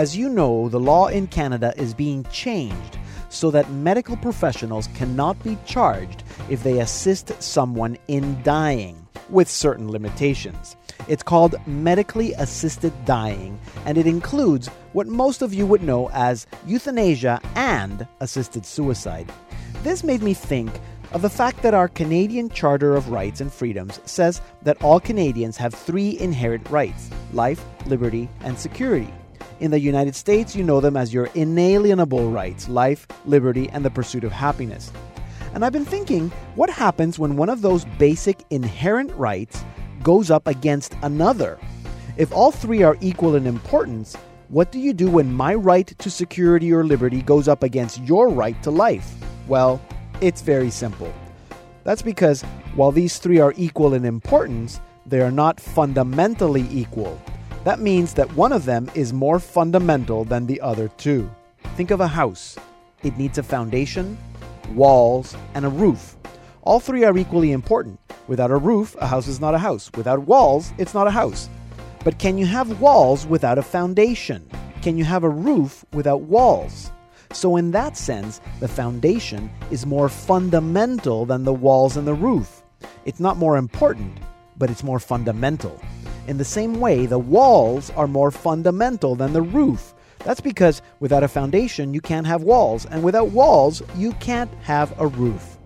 As you know, the law in Canada is being changed so that medical professionals cannot be charged if they assist someone in dying, with certain limitations. It's called medically assisted dying, and it includes what most of you would know as euthanasia and assisted suicide. This made me think of the fact that our Canadian Charter of Rights and Freedoms says that all Canadians have three inherent rights life, liberty, and security. In the United States, you know them as your inalienable rights life, liberty, and the pursuit of happiness. And I've been thinking, what happens when one of those basic inherent rights goes up against another? If all three are equal in importance, what do you do when my right to security or liberty goes up against your right to life? Well, it's very simple. That's because while these three are equal in importance, they are not fundamentally equal. That means that one of them is more fundamental than the other two. Think of a house. It needs a foundation, walls, and a roof. All three are equally important. Without a roof, a house is not a house. Without walls, it's not a house. But can you have walls without a foundation? Can you have a roof without walls? So, in that sense, the foundation is more fundamental than the walls and the roof. It's not more important, but it's more fundamental. In the same way, the walls are more fundamental than the roof. That's because without a foundation, you can't have walls, and without walls, you can't have a roof.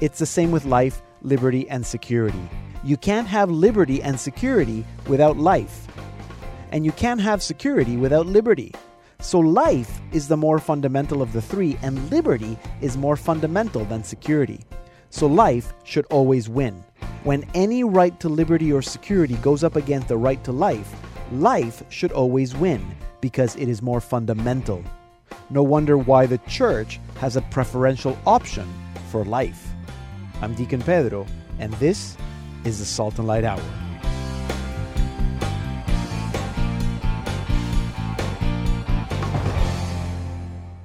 It's the same with life, liberty, and security. You can't have liberty and security without life. And you can't have security without liberty. So life is the more fundamental of the three, and liberty is more fundamental than security. So life should always win. When any right to liberty or security goes up against the right to life, life should always win because it is more fundamental. No wonder why the church has a preferential option for life. I'm Deacon Pedro, and this is the Salt and Light Hour.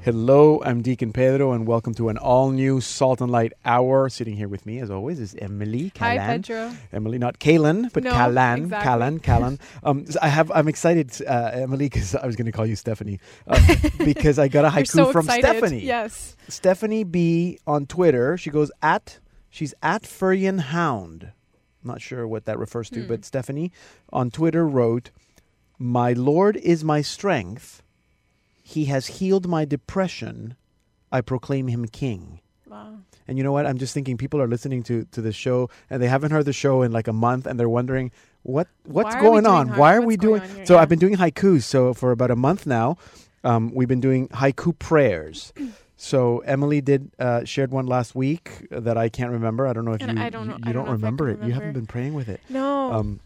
Hello, I'm Deacon Pedro, and welcome to an all new Salt and Light Hour. Sitting here with me, as always, is Emily Hi, Pedro. Emily, not Kaylin, but No, Callan, exactly. Um, I have, I'm excited, uh, Emily, because I was going to call you Stephanie, uh, because I got a haiku so from excited. Stephanie. Yes. Stephanie B on Twitter. She goes at she's at Furrian Hound. I'm not sure what that refers to, Hmm. but Stephanie on Twitter wrote, "My Lord is my strength. He has healed my depression. I proclaim him king." Wow. And you know what? I'm just thinking people are listening to to the show and they haven't heard the show in like a month and they're wondering what what's Why are we going on? Why are what's we doing? here? So Yeah. I've been doing haikus. So for about a month now, um, we've been doing haiku prayers. So Emily did uh, shared one last week that I can't remember. I don't know if And you I don't you, I don't don't I remember it. You haven't been praying with it. No. Um,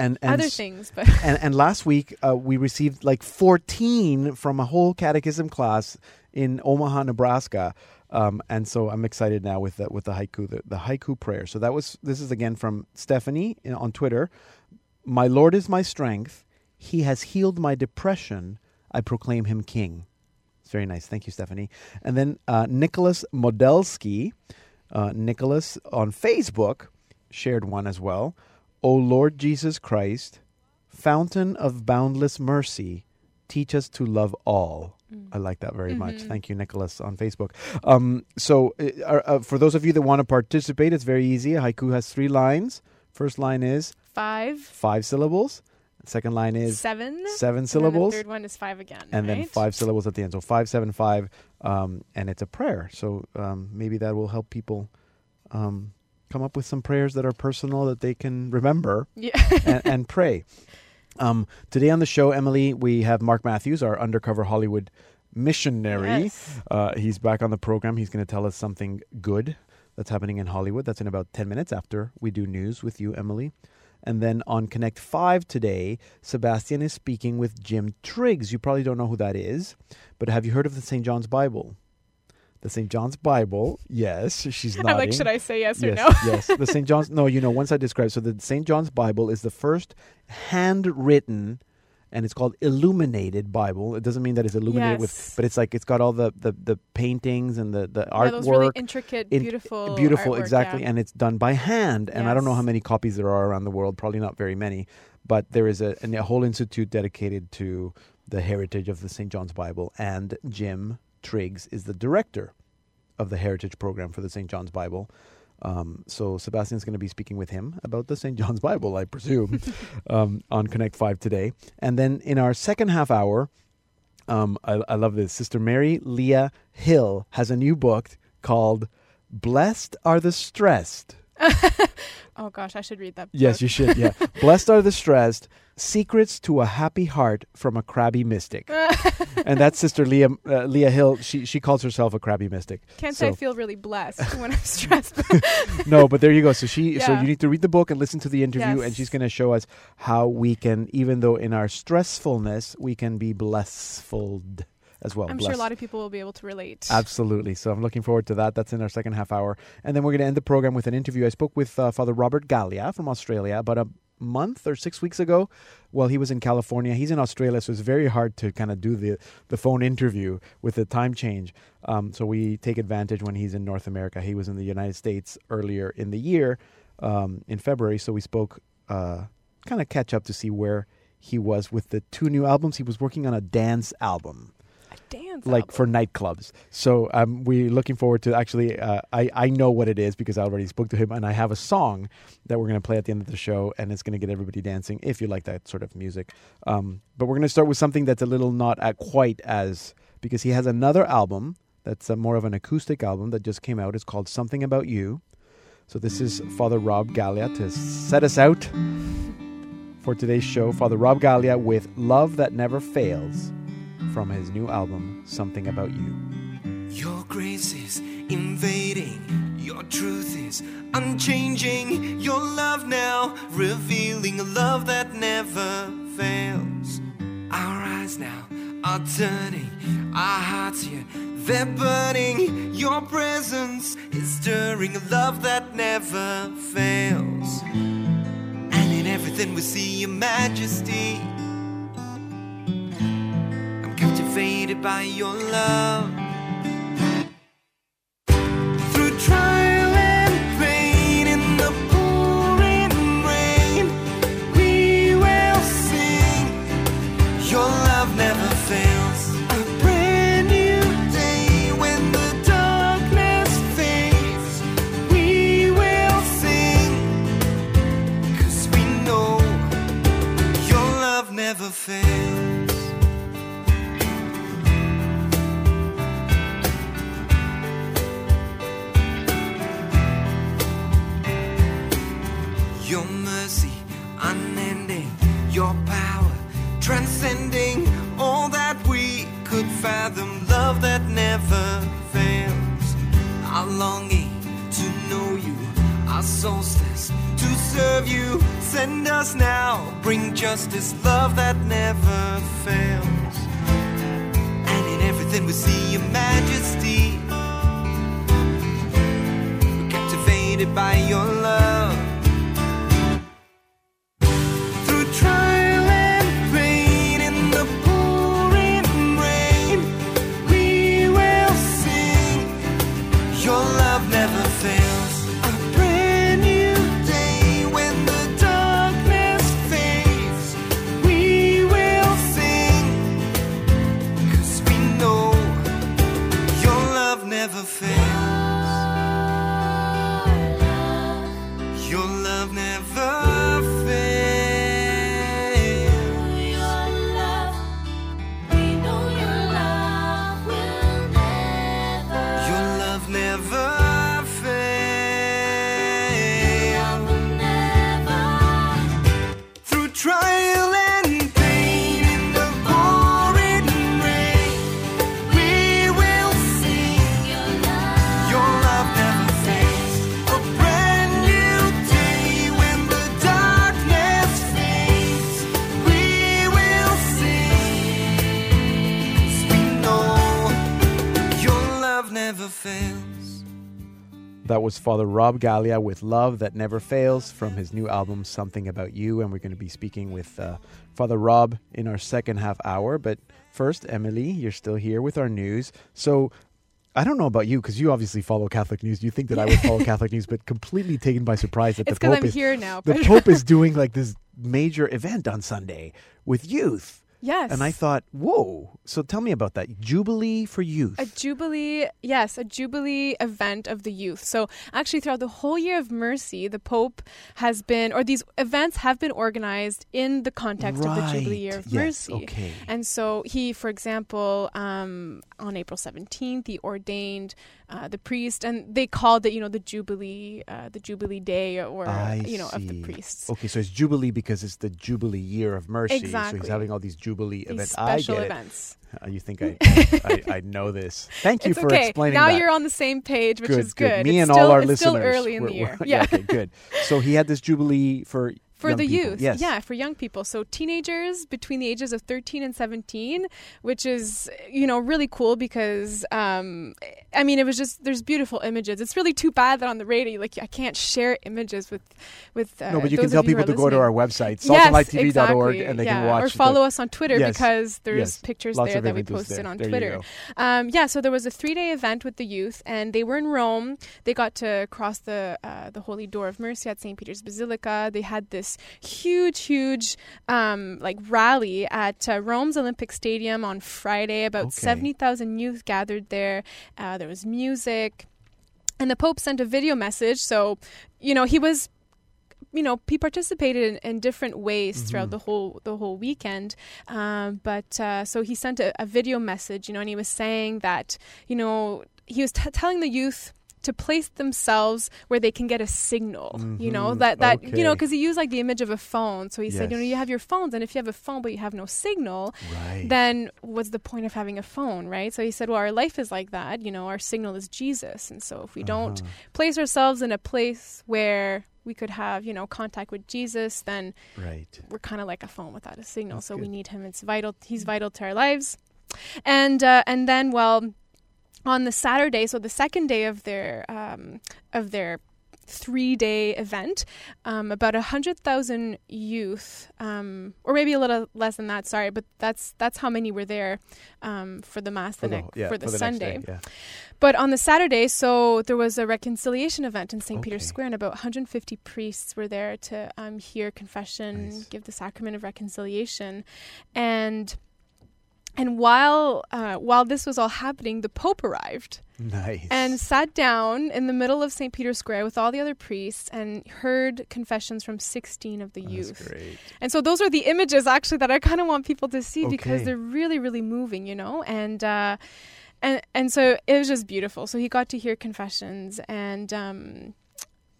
and and Other things, but and, and last week uh, we received like 14 from a whole catechism class in Omaha, Nebraska. Um, and so I'm excited now with the, with the haiku, the, the haiku prayer. So that was this is again from Stephanie in, on Twitter. My Lord is my strength; He has healed my depression. I proclaim Him King. It's very nice. Thank you, Stephanie. And then uh, Nicholas Modelski, uh, Nicholas on Facebook shared one as well. O Lord Jesus Christ, fountain of boundless mercy, teach us to love all. I like that very much. Mhm. Thank you, Nicholas, on Facebook. Um, so, uh, uh, for those of you that want to participate, it's very easy. Haiku has three lines. First line is five, five syllables. Second line is seven, seven syllables the third one is five again. and then five syllables at the end. So five, seven, five, um, and it's a prayer. So um, maybe that will help people um, come up with some prayers that are personal that they can remember Yeah. and, and pray. Um, today on the show, Emily, we have Mark Matthews, our undercover Hollywood missionary. Yes. Uh, he's back on the program. He's going to tell us something good that's happening in Hollywood. That's in about 10 minutes after we do news with you, Emily. And then on Connect 5 today, Sebastian is speaking with Jim Triggs. You probably don't know who that is, but have you heard of the St. John's Bible? The St. John's Bible, yes, she's nodding. I'm like, should I say yes or yes, no? yes. The St. John's. No, you know. Once I describe. So the St. John's Bible is the first handwritten, and it's called illuminated Bible. It doesn't mean that it's illuminated with, but it's like it's got all the the, the paintings and the the Yeah, those really artwork. intricate, in- beautiful, beautiful, artwork, exactly, yeah. and it's done by hand. And I don't know how many copies there are around the world. Probably not very many, but there is a, a whole institute dedicated to the heritage of the St. John's Bible, and Jim Triggs is the director of the heritage program for the St. John's Bible. Um, so Sebastian's going to be speaking with him about the St. John's Bible, I presume, um, on Connect Five today. And then in our second half hour, um, I, I love this. Sister Mary Lea Hill has a new book called "Blessed Are the Stressed." Oh gosh, I should read that. Yes, book. you should. Yeah, blessed are the stressed. Secrets to a happy heart from a crabby mystic, and that's Sister Lea uh, Lea Hill. She she calls herself a crabby mystic. Can't say I feel really blessed when I'm stressed. no, but there you go. So she, yeah. so you need to read the book and listen to the interview, and she's going to show us how we can, even though in our stressfulness, we can be blessful as well. I'm sure a lot of people will be able to relate. Absolutely. So I'm looking forward to that. That's in our second half hour, and then we're going to end the program with an interview. I spoke with uh, Father Robert Galea from Australia about a month or six weeks ago. Well, he was in California. He's in Australia, so it's very hard to kind of do the the phone interview with the time change. Um, so we take advantage when he's in North America. He was in the United States earlier in the year, um, in February. So we spoke, uh, kind of catch up to see where he was with the two new albums. He was working on a dance album dance like album. for nightclubs. So um, we're looking forward to actually. Uh, I I know what it is because I already spoke to him, and I have a song that we're going to play at the end of the show, and it's going to get everybody dancing if you like that sort of music. Um, but we're going to start with something that's a little not quite as because he has another album that's more of an acoustic album that just came out. It's called Something About You. So this is Father Rob Galea to set us out for today's show. Father Rob Galea with "Love That Never Fails." From his new album, Something About You. Your grace is invading, your truth is unchanging. Your love now revealing a love that never fails. Our eyes now are turning, our hearts here, they're burning. Your presence is stirring a love that never fails. And in everything we see your majesty. I'm by your love. Serve you. Send us now, bring justice, love that never fails. And in everything we see your majesty. We're captivated by your love. Father Rob Galea with Love That Never Fails from his new album, Something About You. And we're going to be speaking with uh, Father Rob in our second half hour. But first, Emily, you're still here with our news. So I don't know about you because you obviously follow Catholic news. You think that I would follow Catholic news, but completely taken by surprise that It's the Pope I'm is here now. the Pope is doing like this major event on Sunday with youth. Yes. And I thought, whoa. So tell me about that. Jubilee for Youth. A Jubilee, yes, a Jubilee event of the youth. So, actually, throughout the whole year of mercy, the Pope has been, or these events have been organized in the context of the Jubilee year of yes, mercy. Okay. And so he, for example, um, on April 17th, he ordained uh, the priest, and they called it, you know, the Jubilee, uh, the Jubilee Day, or I you know, of the priests. Okay, so it's Jubilee because it's the Jubilee year of mercy. Exactly. So he's having all these Jubilee These events. special I get events. it. Uh, You think I, I I know this? Thank you It's for okay. explaining now that. you're on the same page, which good, is good. Me it's and still, all our listeners. still early in the year. we're- yeah. Okay. Good. So he had this Jubilee for for young the people. youth Yes. yeah for young people so teenagers between the ages of 13 and 17 which is you know really cool because um i mean it was just there's beautiful images it's really too bad that on the radio like i can't share images with with uh, No, but you can tell people to go to our website, Yes, saltandlighttv.org, exactly. and they yeah. can watch. or the- follow us on Twitter Yes, because there's yes. pictures Lots there that we posted there. on There Twitter. Um, yeah, so there was a three-day event with the youth, and they were in Rome. They got to cross the uh, the Holy Door of Mercy at St. Peter's Basilica. They had this huge, huge um, like rally at uh, Rome's Olympic Stadium on Friday. About Okay. seventy thousand youth gathered there. Uh, there was music, and the Pope sent a video message. So, you know, he was you know he participated in, in different ways throughout Mhm. the whole the whole weekend um, but uh, so he sent a, a video message you know and he was saying that you know he was t- telling the youth to place themselves where they can get a signal you know Mhm. that that you know because he used like the image of a phone so he said you know you have your phones and if you have a phone but you have no signal Right. then what's the point of having a phone right so he said well our life is like that you know our signal is jesus and so if we don't Uh-huh. place ourselves in a place where we could have, you know, contact with Jesus, then Right. we're kind of like a phone without a signal. That's so we need him. It's vital. He's vital to our lives. And uh, and then, well, on the Saturday, so the second day of their um, of their three day event, um, about a hundred thousand youth, um, or maybe a little less than that. Sorry, but that's that's how many were there um, for the mass For the the, next yeah, for the, next Sunday. day, yeah. But on the Saturday, so there was a reconciliation event in St. Peter's Square, and about 150 priests were there to um, hear confession, Nice. give the sacrament of reconciliation, and and while uh, while this was all happening, the Pope arrived Nice. and sat down in the middle of St. Peter's Square with all the other priests and heard confessions from 16 of the That's youth. great. And so those are the images actually that I kind of want people to see because they're really, really moving, you know. And uh, and and so it was just beautiful. So he got to hear confessions, and um,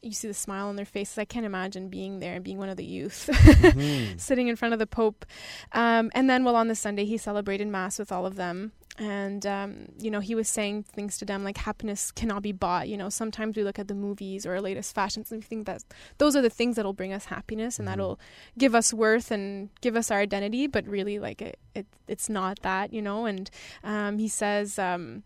you see the smile on their faces. I can't imagine being there and being one of the youth Mhm. sitting in front of the Pope. Um, and then, well, on the Sunday, he celebrated Mass with all of them. And, um, you know, he was saying things to them like happiness cannot be bought. You know, sometimes we look at the movies or latest fashions and we think that those are the things that'll bring us happiness and Mhm. that'll give us worth and give us our identity. But really, like, it, it it's not that, you know. And um, he says, um,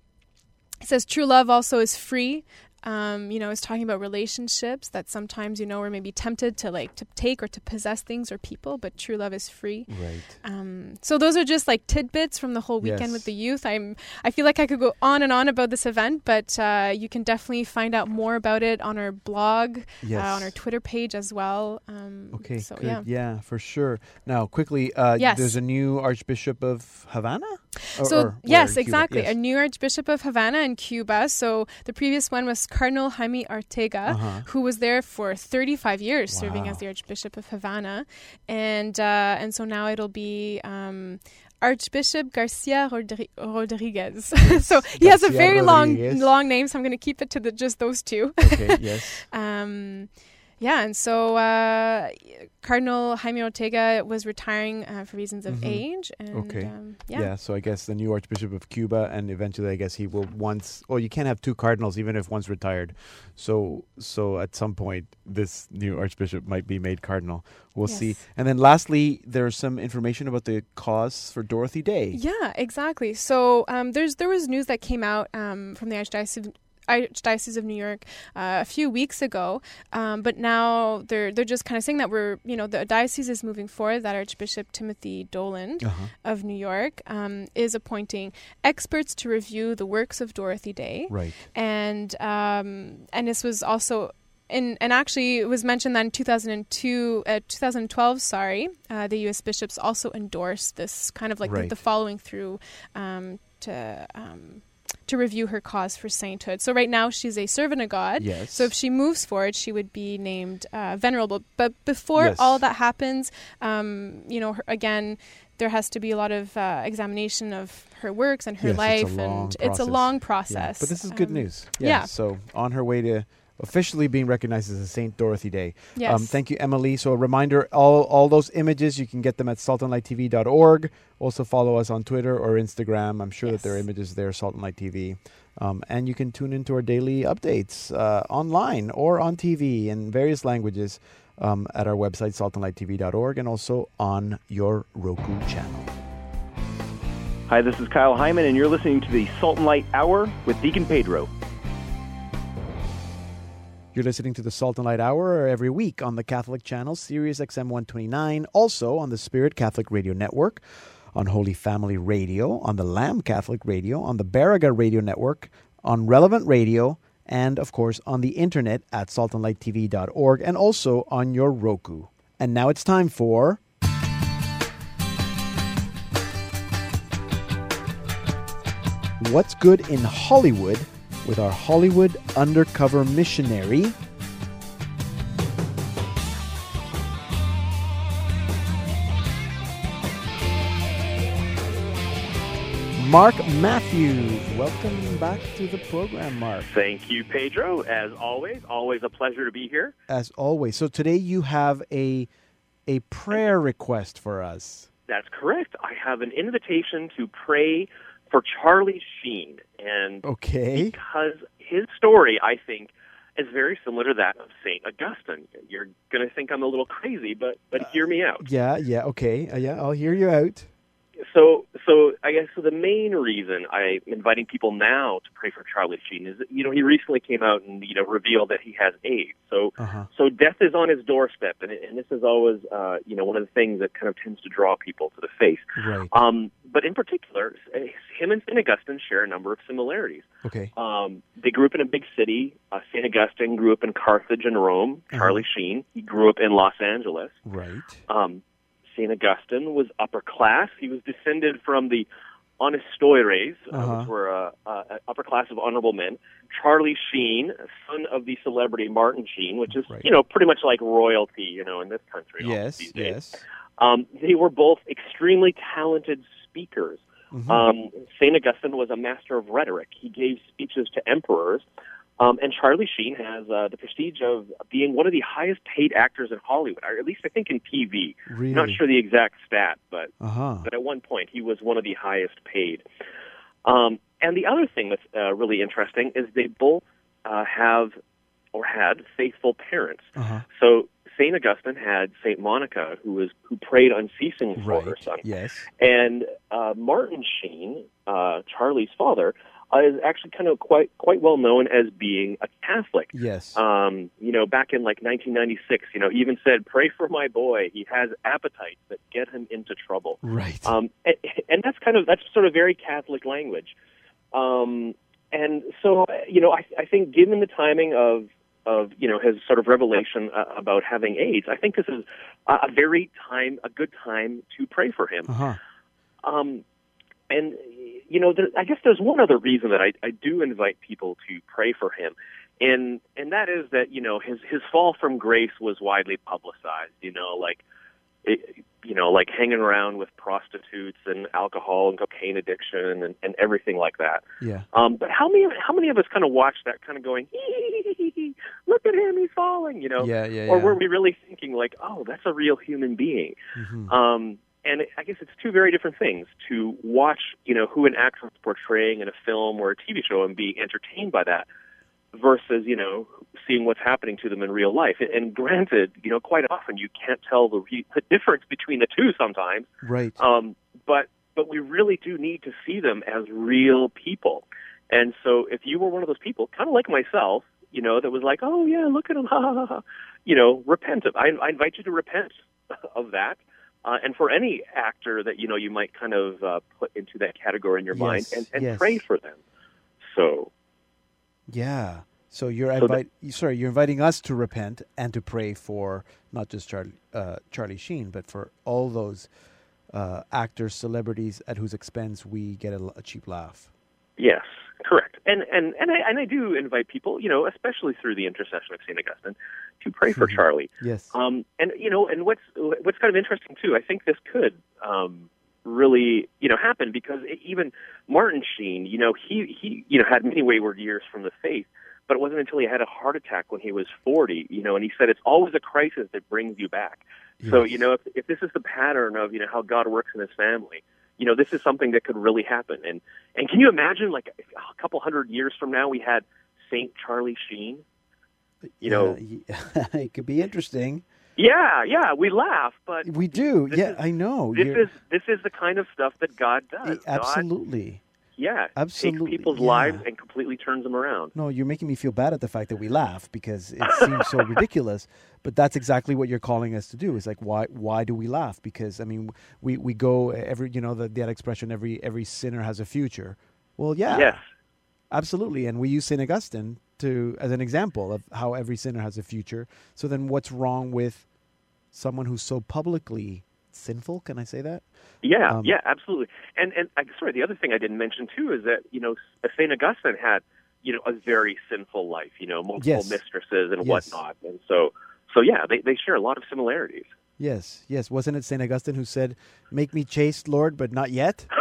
he says, true love also is free. Um, you know, is talking about relationships that sometimes, you know, we're maybe tempted to like to take or to possess things or people, but true love is free. Right. Um, so those are just like tidbits from the whole weekend Yes. with the youth. I'm I feel like I could go on and on about this event, but uh, you can definitely find out more about it on our blog, Yes. uh, on our Twitter page as well. Um, Okay, so good. yeah. for sure. Now, quickly, uh, Yes. there's a new Archbishop of Havana? Or- So or yes, exactly. Yes. A new Archbishop of Havana in Cuba. So the previous one was Cardinal Jaime Ortega. Uh-huh. who was there for 35 years serving as the Archbishop of Havana, and uh, and so now it'll be. Um, Archbishop Garcia Rodri- Rodriguez. so he has a very Rodriguez. long long name, so I'm going to keep it to the just those two. Okay, yes. Um, yeah, and so uh, Cardinal Jaime Ortega was retiring uh, for reasons of Mhm. age, and Okay. um, Yeah. yeah. so I guess the new Archbishop of Cuba, and eventually, I guess he will once. Well, you can't have two cardinals, even if one's retired. So, so at some point, this new Archbishop might be made cardinal. We'll see. And then, lastly, there's some information about the cause for Dorothy Day. Yeah, exactly. So um, there's there was news that came out um, from the Archdiocese. Archdiocese of New York uh, a few weeks ago, um, but now they're they're just kind of saying that we're you know the diocese is moving forward. That Archbishop Timothy Dolan Uh-huh. of New York um, is appointing experts to review the works of Dorothy Day, Right. and um, and this was also in, and actually, it was mentioned that in 2002, uh, 2012, sorry, uh, the U.S. bishops also endorsed this kind of like Right. the, the following through um, to um, to review her cause for sainthood. So right now, she's a servant of God. Yes. So if she moves forward, she would be named uh, venerable. But before Yes. all that happens, um, you know, her, again, there has to be a lot of uh, examination of her works and her Yes, it's life, long and it's a process. long Yeah, process. But this is good Um, news. Yeah. yeah. So on her way to officially being recognized as a Saint Dorothy Day. Yes. Um, thank you, Emily. So a reminder, all all those images you can get them at saltandlighttv.org. Also follow us on Twitter or Instagram. I'm sure that there are images there, Salt and Light TV. Um, and you can tune into our daily updates uh, online or on TV in various languages um, at our website, saltandlighttv.org, and also on your Roku channel. Hi, this is Kyle Hyman, and you're listening to the Salt and Light Hour with Deacon Pedro. You're listening to the Salt and Light Hour every week on the Catholic Channel, Sirius XM 129, also on the Spirit Catholic Radio Network, on Holy Family Radio, on the Lamb Catholic Radio, on the Baraga Radio Network, on Relevant Radio, and of course on the internet at saltandlighttv.org and also on your Roku. And now it's time for What's Good in Hollywood with our Hollywood undercover missionary. Mark Matthews. Welcome back to the program, Mark. Thank you, Pedro. As always, always a pleasure to be here. As always. So today you have a a prayer request for us. That's correct. I have an invitation to pray for Charlie Sheen, and Okay. because his story, I think, is very similar to that of Saint Augustine. You're going to think I'm a little crazy, but but hear me out. Yeah, yeah, okay. Uh, yeah, I'll hear you out. So, so I guess so the main reason I'm inviting people now to pray for Charlie Sheen is that, you know he recently came out and you know revealed that he has AIDS. So Uh-huh. so death is on his doorstep, and, and this is always uh, you know one of the things that kind of tends to draw people to the faith. Right. Um, but in particular, him and Saint Augustine share a number of similarities. Okay. Um, they grew up in a big city. Uh, Saint Augustine grew up in Carthage and Rome. Charlie Sheen he grew up in Los Angeles. Right. Um, Saint Augustine was upper class. He was descended from the Honestiores, uh, Uh-huh. which were uh, uh, an upper class of honorable men. Charlie Sheen, son of the celebrity Martin Sheen, which is Right. you know pretty much like royalty, you know, in this country. Yes, these days. yes. Um, they were both extremely talented speakers. Mhm. Um, Saint Augustine was a master of rhetoric. He gave speeches to emperors. Um, and Charlie Sheen has uh, the prestige of being one of the highest paid actors in Hollywood, or at least I think in TV. really? Not sure the exact stat, but Uh-huh. but at one point he was one of the highest paid. Um, and the other thing that's uh, really interesting is they both uh, have or had faithful parents. Uh-huh. So Saint Augustine had Saint Monica, who was who prayed unceasingly for her son, Yes. and uh, Martin Sheen, uh, Charlie's father, uh, is actually kind of quite quite well known as being a Catholic. Yes. Um, you know, back in like 1996, you know, he even said, "Pray for my boy. He has appetites that get him into trouble." right. Um, and, and that's kind of that's sort of very Catholic language. Um, and so, you know, I, I think given the timing of of you know his sort of revelation uh, about having AIDS, I think this is a, a very time a good time to pray for him. uh-huh. Um, and you know, there, I guess there's one other reason that I, I do invite people to pray for him, and and that is that you know his his fall from grace was widely publicized. You know, like it, you know, like hanging around with prostitutes and alcohol and cocaine addiction and, and everything like that. Yeah. Um, but how many how many of us kind of watch that, kind of going, look at him, he's falling, you know? Yeah, yeah, Or yeah. were we really thinking like, oh, that's a real human being? Mhm. Um, and I guess it's two very different things to watch, you know, who an actor is portraying in a film or a TV show and be entertained by that versus, you know, seeing what's happening to them in real life. And, and granted, you know, quite often you can't tell the, re- the difference between the two sometimes. Right. Um, but but we really do need to see them as real people. And so if you were one of those people, kind of like myself, you know, that was like, oh yeah, look at him, ha ha ha, ha, you know, repent of. I, I invite you to repent of that. Uh, and for any actor that you know you might kind of uh, put into that category in your mind, and, and yes. pray for them. So Yeah. So you're So invite, sorry, you're inviting us to repent and to pray for not just Charlie, uh, Charlie Sheen, but for all those uh, actors, celebrities at whose expense we get a, a cheap laugh. Yes, correct. And and and I and I do invite people, you know, especially through the intercession of Saint Augustine, to pray for Mhm. Charlie. Yes. Um, and you know, and what's what's kind of interesting too, I think this could um, really you know happen because e, even Martin Sheen, you know, he he you know had many wayward years from the faith, but it wasn't until he had a heart attack when he was 40, you know, and he said it's always a crisis that brings you back. So you know, if if this is the pattern of you know how God works in His family, you know, this is something that could really happen. And and can you imagine like a couple hundred years from now we had Saint Charlie Sheen? You know, it could be interesting. yeah, yeah, we laugh, but We do. Yeah, is- I know. this You're- is this is the kind of stuff that God does. God, absolutely. yeah, Absolutely, takes people's yeah. lives and completely turns them around. No, you're making me feel bad at the fact that we laugh because it seems so ridiculous. But that's exactly what you're calling us to do. Is like why why do we laugh? Because I mean we, we go every you know that that expression every every sinner has a future. Well, yeah, Yes, absolutely. And we use Saint Augustine to as an example of how every sinner has a future. So then, what's wrong with someone who's so publicly sinful? Can I say that? yeah, Um, yeah, absolutely. And and I sorry, the other thing I didn't mention too is that you know Saint Augustine had you know a very sinful life. You know, multiple Yes. mistresses and Yes. whatnot, and so so yeah, they they share a lot of similarities. Yes, yes. Wasn't it Saint Augustine who said, "Make me chaste, Lord, but not yet"?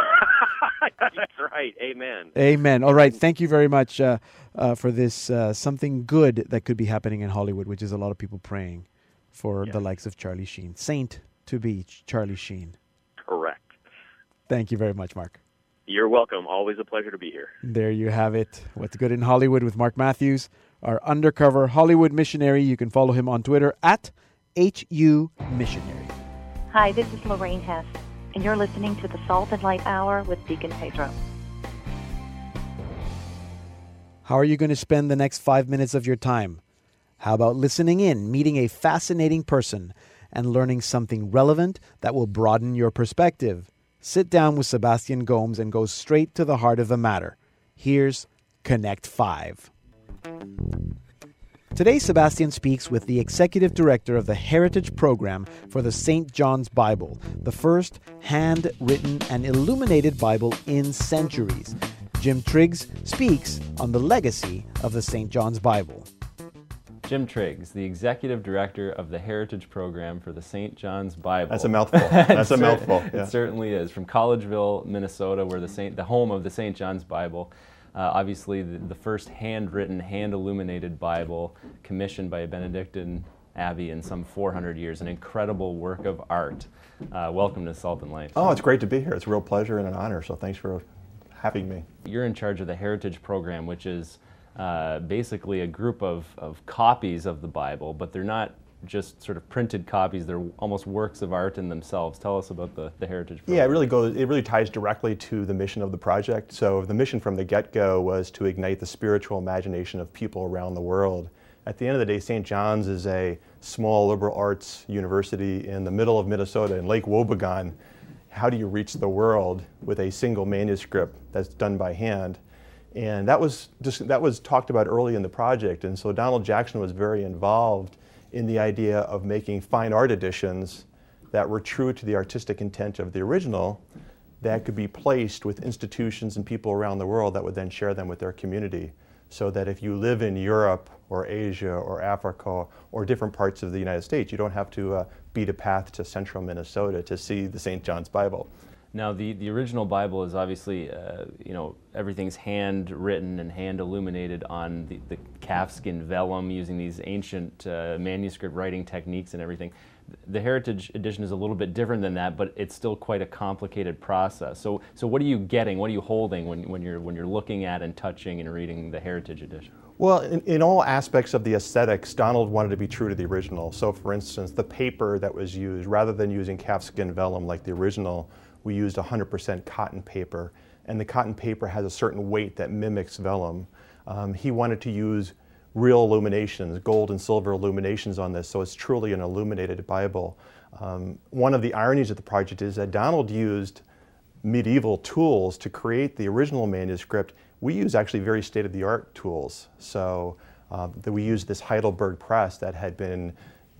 That's right. Amen. Amen. All right. Thank you very much uh, uh, for this. Uh, something good that could be happening in Hollywood, which is a lot of people praying for the likes of Charlie Sheen, Saint to be Charlie Sheen. Correct. Thank you very much, Mark. You're welcome. Always a pleasure to be here. There you have it. What's good in Hollywood with Mark Matthews, our undercover Hollywood missionary. You can follow him on Twitter at HU Missionary. Hi, this is Lorraine Hess, and you're listening to the Salt and Light Hour with Deacon Pedro. How are you going to spend the next five minutes of your time? How about listening in, meeting a fascinating person, and learning something relevant that will broaden your perspective? Sit down with Sebastian Gomes and go straight to the heart of the matter. Here's Connect 5. Today, Sebastian speaks with the executive director of the Heritage Program for the St. John's Bible, the first handwritten and illuminated Bible in centuries. Jim Triggs speaks on the legacy of the St. John's Bible. Jim Triggs, the executive director of the Heritage Program for the St. John's Bible. That's a mouthful. That's a It cer- mouthful. It certainly is. From Collegeville, Minnesota, where the Saint, the home of the St. John's Bible. Uh, obviously, the, the first handwritten, hand-illuminated Bible commissioned by a Benedictine abbey in some 400 years. An incredible work of art. Uh, welcome to Salt and Light. Oh, it's great to be here. It's a real pleasure and an honor. So thanks for having me. You're in charge of the Heritage Program, which is uh, basically a group of, of copies of the Bible, but they're not just sort of printed copies, they're almost works of art in themselves. Tell us about the, the Heritage Program. Yeah, it really goes. It really ties directly to the mission of the project. So the mission from the get-go was to ignite the spiritual imagination of people around the world. At the end of the day, St. John's is a small liberal arts university in the middle of Minnesota in Lake Wobegon. How do you reach the world with a single manuscript that's done by hand? And that was just that was talked about early in the project. And so Donald Jackson was very involved in the idea of making fine art editions that were true to the artistic intent of the original that could be placed with institutions and people around the world that would then share them with their community. So that if you live in Europe or Asia or Africa or different parts of the United States, you don't have to uh, beat a path to central Minnesota to see the St. John's Bible. Now, the, the original Bible is obviously, uh, you know, everything's handwritten and hand illuminated on the, the calfskin vellum using these ancient uh, manuscript writing techniques and everything. The Heritage Edition is a little bit different than that, but it's still quite a complicated process. So, so what are you getting? What are you holding when, when, you're, when you're looking at and touching and reading the Heritage Edition? Well, in, in all aspects of the aesthetics, Donald wanted to be true to the original. So, for instance, the paper that was used, rather than using calfskin vellum like the original, we used 100% cotton paper. And the cotton paper has a certain weight that mimics vellum. Um, he wanted to use real illuminations, gold and silver illuminations on this, so it's truly an illuminated Bible. Um, one of the ironies of the project is that Donald used medieval tools to create the original manuscript. We use actually very state of the art tools. So Uh, that we used this Heidelberg press that had been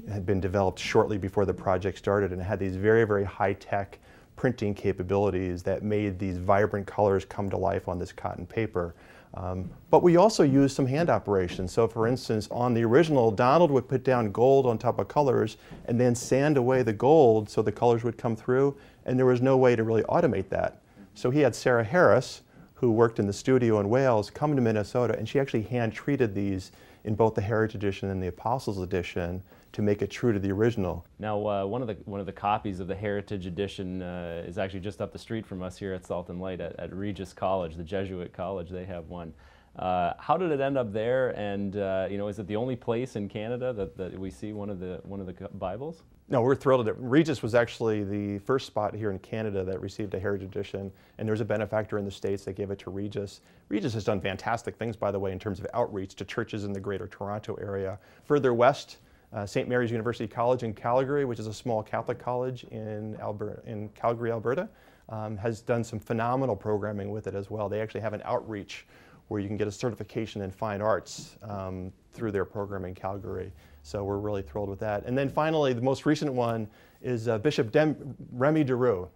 had been developed shortly before the project started, and had these very very high tech printing capabilities that made these vibrant colors come to life on this cotton paper. Um, but we also used some hand operations. So, for instance, on the original, Donald would put down gold on top of colors and then sand away the gold so the colors would come through, and there was no way to really automate that. So, he had Sarah Harris, who worked in the studio in Wales, come to Minnesota, and she actually hand treated these in both the Heritage Edition and the Apostles Edition to make it true to the original. Now, uh, one of the one of the copies of the Heritage Edition uh, is actually just up the street from us here at Salt and Light at, at Regis College, the Jesuit college. They have one. Uh, how did it end up there? And uh, you know, is it the only place in Canada that, that we see one of the one of the Bibles? No, we're thrilled that. Regis was actually the first spot here in Canada that received a Heritage Edition, and there's a benefactor in the States that gave it to Regis. Regis has done fantastic things, by the way, in terms of outreach to churches in the greater Toronto area. Further west, uh, St. Mary's University College in Calgary, which is a small Catholic college in, Alberta, in Calgary, Alberta, um, has done some phenomenal programming with it as well. They actually have an outreach where you can get a certification in fine arts um, through their program in Calgary. So we're really thrilled with that. And then finally, the most recent one is uh, Bishop Dem- Remi De Roo.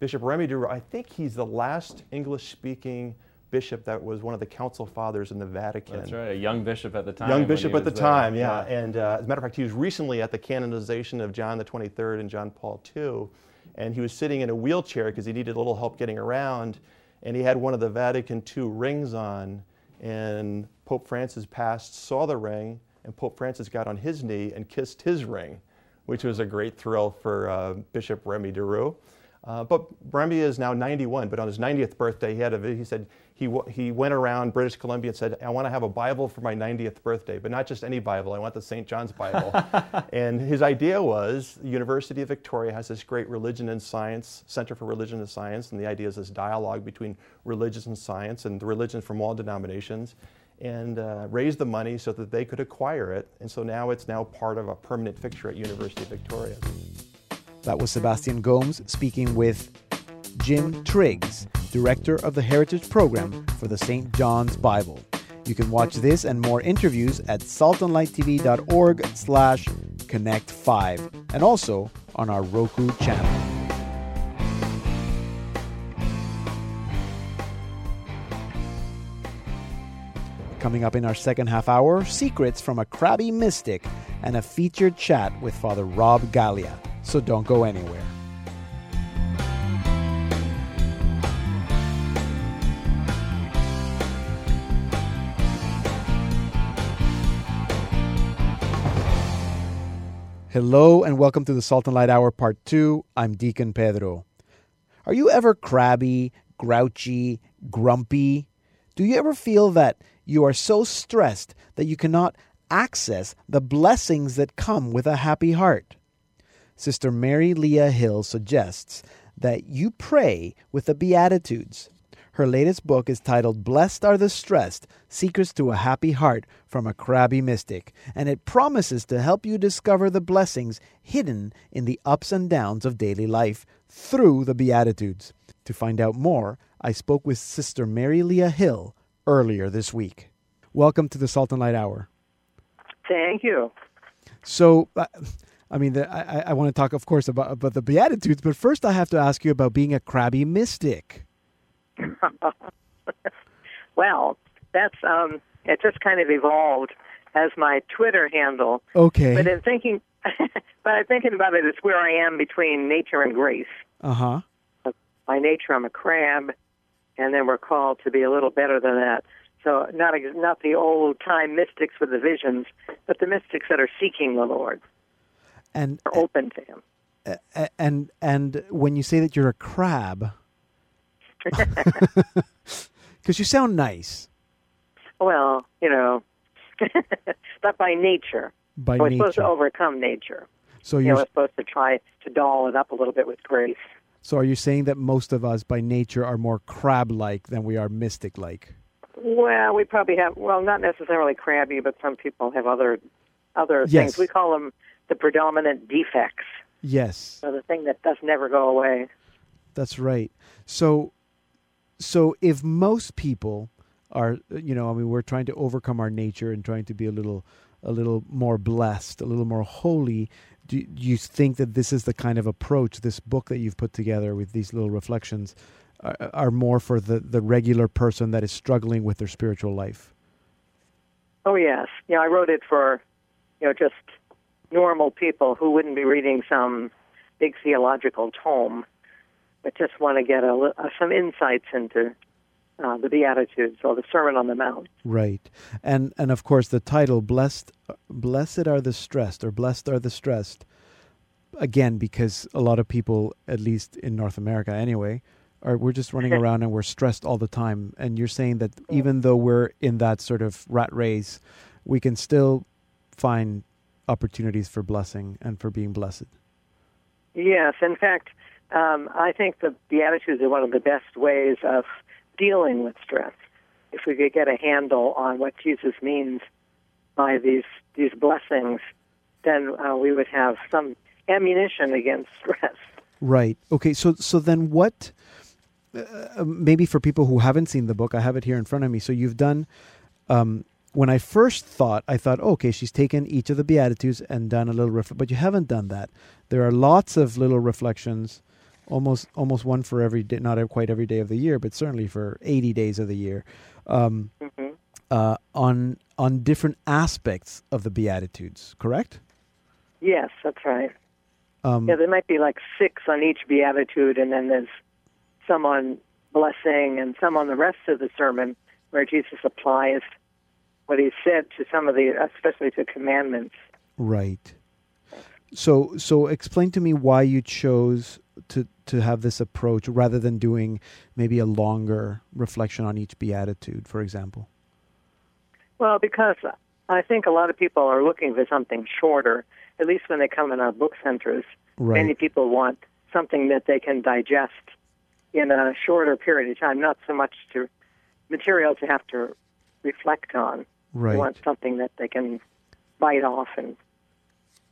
Bishop Remi De Roo, I think he's the last English speaking bishop that was one of the council fathers in the Vatican. That's right, a young bishop at the time. Young bishop at the there. time, yeah. And uh, as a matter of fact, he was recently at the canonization of John the 23rd and John Paul II. And he was sitting in a wheelchair because he needed a little help getting around. And he had one of the Vatican II rings on. And Pope Francis passed, saw the ring, and Pope Francis got on his knee and kissed his ring, which was a great thrill for uh, Bishop Remi De Roo. Uh, but Remi is now 91, but on his 90th birthday, he had a, he said he, w- he went around British Columbia and said, I want to have a Bible for my 90th birthday, but not just any Bible, I want the St. John's Bible. and his idea was the University of Victoria has this great religion and science, Center for Religion and Science, and the idea is this dialogue between religion and science and the religions from all denominations and uh, raise the money so that they could acquire it. And so now it's now part of a permanent fixture at University of Victoria. That was Sebastian Gomes speaking with Jim Triggs, director of the Heritage Program for the St. John's Bible. You can watch this and more interviews at saltandlighttv.org slash connect5 and also on our Roku channel. Coming up in our second half hour, secrets from a crabby mystic and a featured chat with Father Rob Galea. So don't go anywhere. Hello and welcome to the Salt and Light Hour Part 2. I'm Deacon Pedro. Are you ever crabby, grouchy, grumpy? Do you ever feel that you are so stressed that you cannot access the blessings that come with a happy heart? Sister Mary Lea Hill suggests that you pray with the Beatitudes. Her latest book is titled Blessed Are the Stressed Secrets to a Happy Heart from a Crabby Mystic, and it promises to help you discover the blessings hidden in the ups and downs of daily life through the Beatitudes. To find out more, I spoke with Sister Mary Lea Hill earlier this week. Welcome to the Salt and Light Hour. Thank you. So, uh, I mean, the, I, I- I want to talk, of course, about, about the Beatitudes, but first I have to ask you about being a crabby mystic. Well, that's um, it just kind of evolved as my Twitter handle. Okay. But in thinking, but I'm thinking about it, it's where I am between nature and grace. Uh huh. By nature, I'm a crab, and then we're called to be a little better than that. So not not the old time mystics with the visions, but the mystics that are seeking the Lord, And are open to Him. and and when you say that you're a crab, because you sound nice Well, you know, but by nature, by we're supposed to nature. overcome nature. So you you're know, we're supposed to try to doll it up a little bit with grace. so are you saying that most of us by nature are more crab-like than we are mystic-like? Well, we probably have well, not necessarily crabby, but some people have other other Yes. things. We call them the predominant defects. Yes, So the thing that does never go away. that's right. So so if most people are you know I mean we're trying to overcome our nature and trying to be a little a little more blessed, a little more holy. Do, you think that this is the kind of approach this book that you've put together with these little reflections are, are more for the the regular person that is struggling with their spiritual life? Oh yes, yeah. I wrote it for, you know, just normal people who wouldn't be reading some big theological tome, but just want to get a, uh, some insights into uh, the Beatitudes or the Sermon on the Mount. Right, and and of course the title "Blessed, Blessed are the stressed" or "Blessed are the stressed." Again, because a lot of people, at least in North America, anyway, are we're just running around and we're stressed all the time. And you're saying that even though we're in that sort of rat race, we can still find opportunities for blessing and for being blessed. Yes, in fact, um, I think the Beatitudes are one of the best ways of dealing with stress. If we could get a handle on what Jesus means by these these blessings, then uh, we would have some ammunition against stress. Right. Okay. So so then what? Uh, maybe for people who haven't seen the book, I have it here in front of me. So you've done. Um, when I first thought, I thought, oh, okay, she's taken each of the beatitudes and done a little ref- but you haven't done that. There are lots of little reflections, almost almost one for every day, not quite every day of the year, but certainly for eighty days of the year, um, Mhm. uh, on on different aspects of the beatitudes. Correct? Yes, that's right. Um, Yeah, there might be like six on each beatitude, and then there's some on blessing and some on the rest of the sermon where Jesus applies what he said to some of the, especially to commandments. Right. So so explain to me why you chose to to have this approach rather than doing maybe a longer reflection on each beatitude, for example. Well, because I think a lot of people are looking for something shorter, at least when they come in our book centers. Right. Many people want something that they can digest in a shorter period of time, not so much to material to have to reflect on. Right. They want something that they can bite off and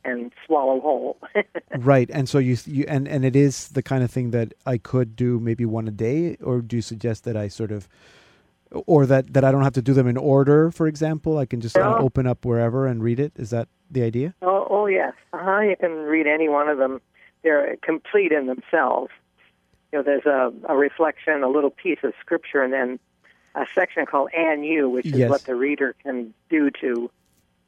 and swallow whole. Right. And so you you and and it is the kind of thing that I could do maybe one a day or do you suggest that I sort of or that that I don't have to do them in order, for example, I can just No. open up wherever and read it. Is that the idea? oh, oh yes. Uh-huh. You can read any one of them. They're complete in themselves. You know, there's a, a reflection, a little piece of scripture, and then a section called "And You," which is Yes. what the reader can do to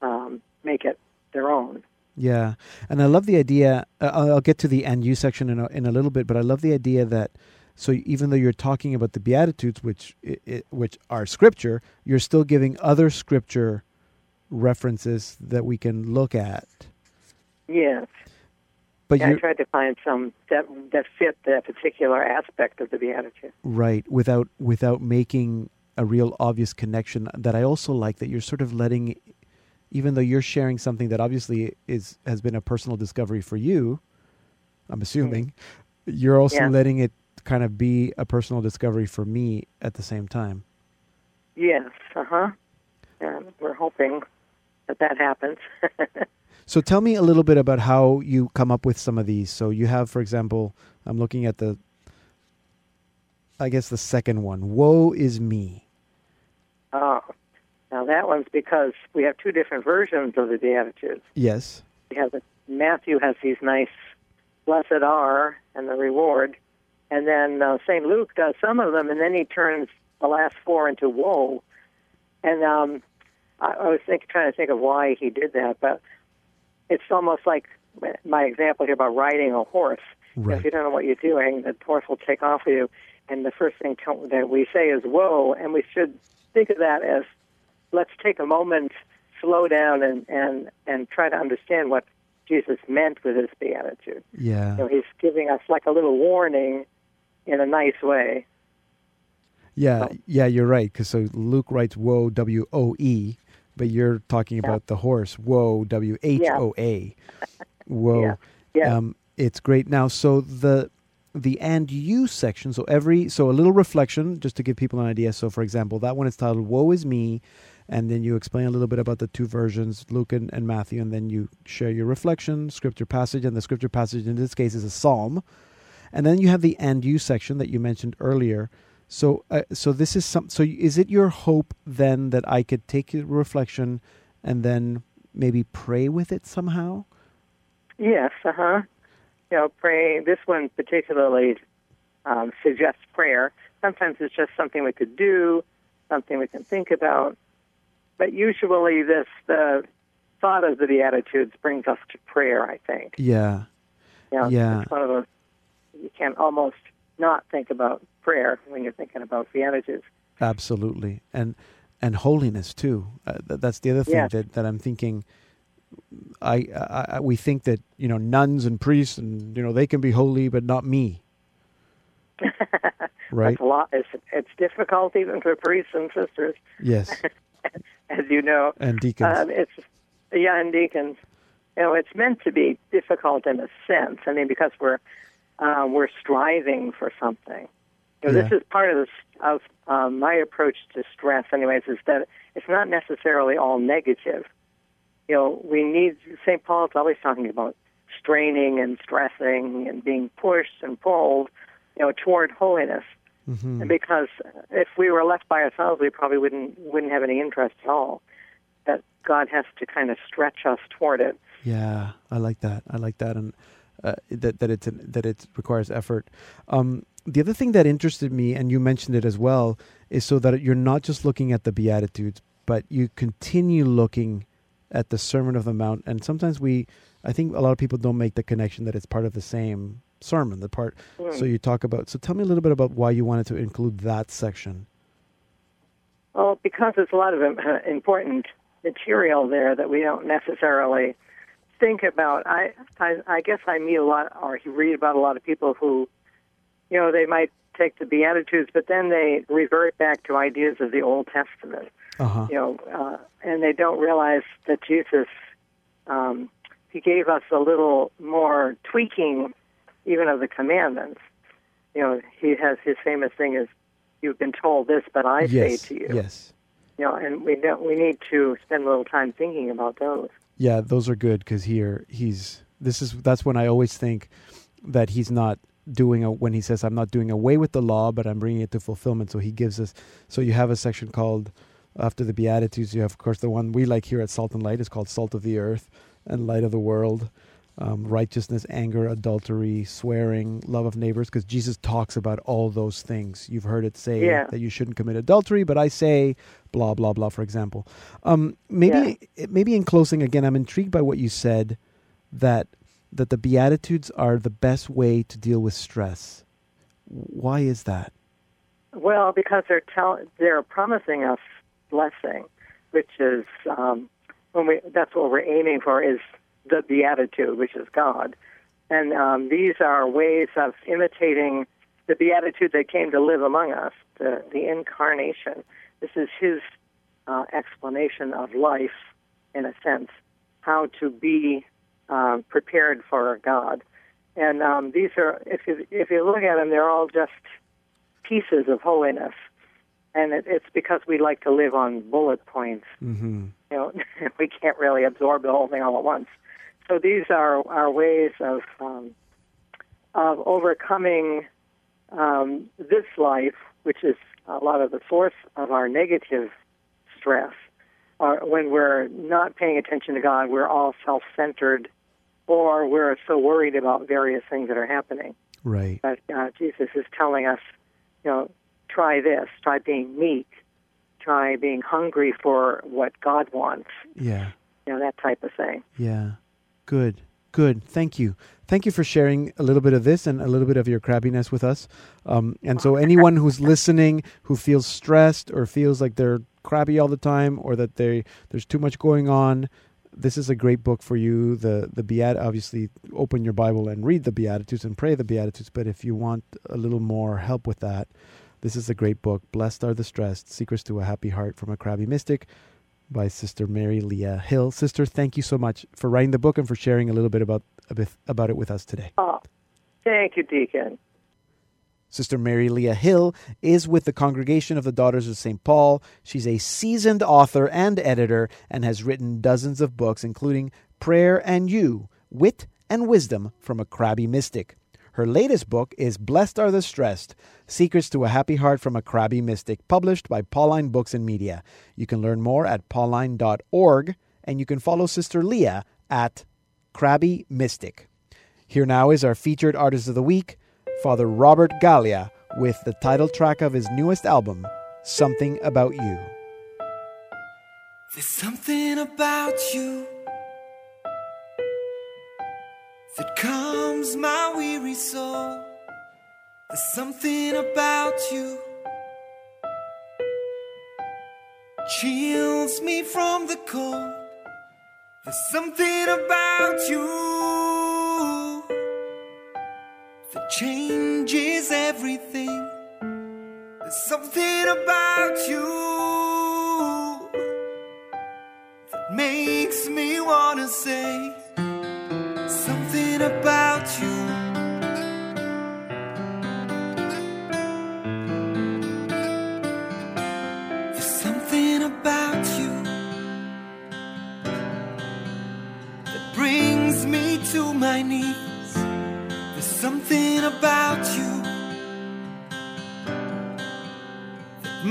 um, make it their own. Yeah, and I love the idea. Uh, I'll get to the and you section in a, in a little bit, but I love the idea that so even though you're talking about the beatitudes, which i i which are scripture, you're still giving other scripture references that we can look at. Yes. But Yeah, I tried to find some that that fit that particular aspect of the beatitude. right without without making a real obvious connection. That I also like that you're sort of letting, even though you're sharing something that obviously is has been a personal discovery for you. I'm assuming you're also Yeah. letting it kind of be a personal discovery for me at the same time. Yes. Uh huh. And we're hoping that that happens. So tell me a little bit about how you come up with some of these. So you have, for example, I'm looking at the, I guess the second one. Woe is me. Oh, now that one's because we have two different versions of the Beatitudes. Yes. We have the, Matthew has these nice "Blessed are" and the reward, and then uh, Saint Luke does some of them, and then he turns the last four into "Woe." And um, I, I was think, trying to think of why he did that, but it's almost like my example here about riding a horse. Right. If you don't know what you're doing, the horse will take off with you. And the first thing that we say is "Whoa!" And we should think of that as let's take a moment, slow down, and and and try to understand what Jesus meant with his beatitude. Yeah. You know, he's giving us like a little warning in a nice way. Yeah, yeah, you're right. Because so Luke writes "woe" W O E, but you're talking about the horse "woe" W H O A. Whoa, Yeah, yeah. Um, it's great. Now, so the the and you section. So every so a little reflection, just to give people an idea. So, for example, that one is titled "Woe is me," and then you explain a little bit about the two versions, Luke and, and Matthew, and then you share your reflection, scripture passage, and the scripture passage in this case is a psalm. And then you have the and you section that you mentioned earlier. So, uh, so this is some. So, is it your hope then that I could take your reflection and then maybe pray with it somehow? Yes, uh huh. You know, pray. This one particularly um, suggests prayer. Sometimes it's just something we could do, something we can think about. But usually, this the thought of the Beatitudes brings us to prayer. I think. Yeah. You know, Yeah. It's one of those you can almost not think about prayer when you're thinking about Beatitudes. Absolutely, and and holiness too. Uh, th- that's the other thing Yes. that, that I'm thinking. I, I, I we think that you know nuns and priests and you know they can be holy, but not me. right? It's a lot. It's, it's difficult even for priests and sisters, Yes, as you know. and deacons. Um, it's yeah, and deacons. You know, it's meant to be difficult in a sense. I mean, because we're uh, we're striving for something. You know, This is part of this, of um, my approach to stress. Anyways, is that it's not necessarily all negative. You know, we need. St. Paul's always talking about straining and stressing and being pushed and pulled. You know, toward holiness. Mhm. And because if we were left by ourselves, we probably wouldn't wouldn't have any interest at all. That God has to kind of stretch us toward it. Yeah, I like that. I like that, and uh, that that it's that it requires effort. Um, the other thing that interested me, and you mentioned it as well, is so that you're not just looking at the Beatitudes, but you continue looking at the Sermon of the Mount. And sometimes we, I think, a lot of people don't make the connection that it's part of the same sermon. The part. So you talk about. So tell me a little bit about why you wanted to include that section. Well, because there's a lot of important material there that we don't necessarily think about. I, I I guess I meet a lot or read about a lot of people who, you know, they might take the Beatitudes, but then they revert back to ideas of the Old Testament. Uh huh. you know, uh, and they don't realize that Jesus, um, he gave us a little more tweaking, even of the commandments. You know, he has his famous thing is, "You've been told this, but I yes. say to you." Yes. You know, and we don't, we need to spend a little time thinking about those. Yeah, those are good because here he's. This is that's when I always think that he's not doing a, when he says I'm not doing away with the law, but I'm bringing it to fulfillment. So he gives us. So you have a section called after the Beatitudes. You have, of course, the one we like here at Salt and Light is called Salt of the Earth and Light of the World. Um, righteousness, anger, adultery, swearing, love of neighbors, because Jesus talks about all those things. You've heard it say Yeah. that you shouldn't commit adultery, but I say blah blah blah. For example, um, maybe maybe in closing again, I'm intrigued by what you said that that the Beatitudes are the best way to deal with stress. Why is that? Well, because they're tell, they're promising us blessing, which is um, when we that's what we're aiming for is the beatitude, which is God, and um, these are ways of imitating the beatitude that came to live among us, the the incarnation. This is His uh, explanation of life, in a sense, how to be um, prepared for God. And um, these are, if you if you look at them, they're all just pieces of holiness, and it, it's because we like to live on bullet points. Mm-hmm. You know, we can't really absorb the whole thing all at once. So these are our ways of um, of overcoming um, this life, which is a lot of the source of our negative stress. Or when we're not paying attention to God, we're all self-centered, or we're so worried about various things that are happening. Right. But uh, Jesus is telling us, you know, try this, try being meek, try being hungry for what God wants, Yeah. you know, that type of thing. Yeah. Good. Good. Thank you. Thank you for sharing a little bit of this and a little bit of your crabbiness with us. Um, and so, anyone who's listening who feels stressed or feels like they're crabby all the time or that they there's too much going on, this is a great book for you. The the Beat obviously open your Bible and read the Beatitudes and pray the Beatitudes. But if you want a little more help with that, this is a great book. Blessed are the stressed, secrets to a happy heart from a crabby mystic by Sister Mary Lea Hill. Sister, thank you so much for writing the book and for sharing a little bit about a bit about it with us today. Oh, thank you, Deacon. Sister Mary Lea Hill is with the Congregation of the Daughters of St. Paul. She's a seasoned author and editor and has written dozens of books, including Prayer and You Wit and Wisdom from a Crabby Mystic. Her latest book is Blessed Are the Stressed Secrets to a Happy Heart from a Crabby Mystic, published by Pauline Books and Media. You can learn more at pauline.org, and you can follow Sister Lea at Crabby Mystic. Here now is our featured artist of the week, Father Robert Galea, with the title track of his newest album, Something About You. There's something about you that calms my weary soul. There's something about you chills me from the cold. There's something about you that changes everything. There's something about you that makes me wanna say my knees. There's something about you that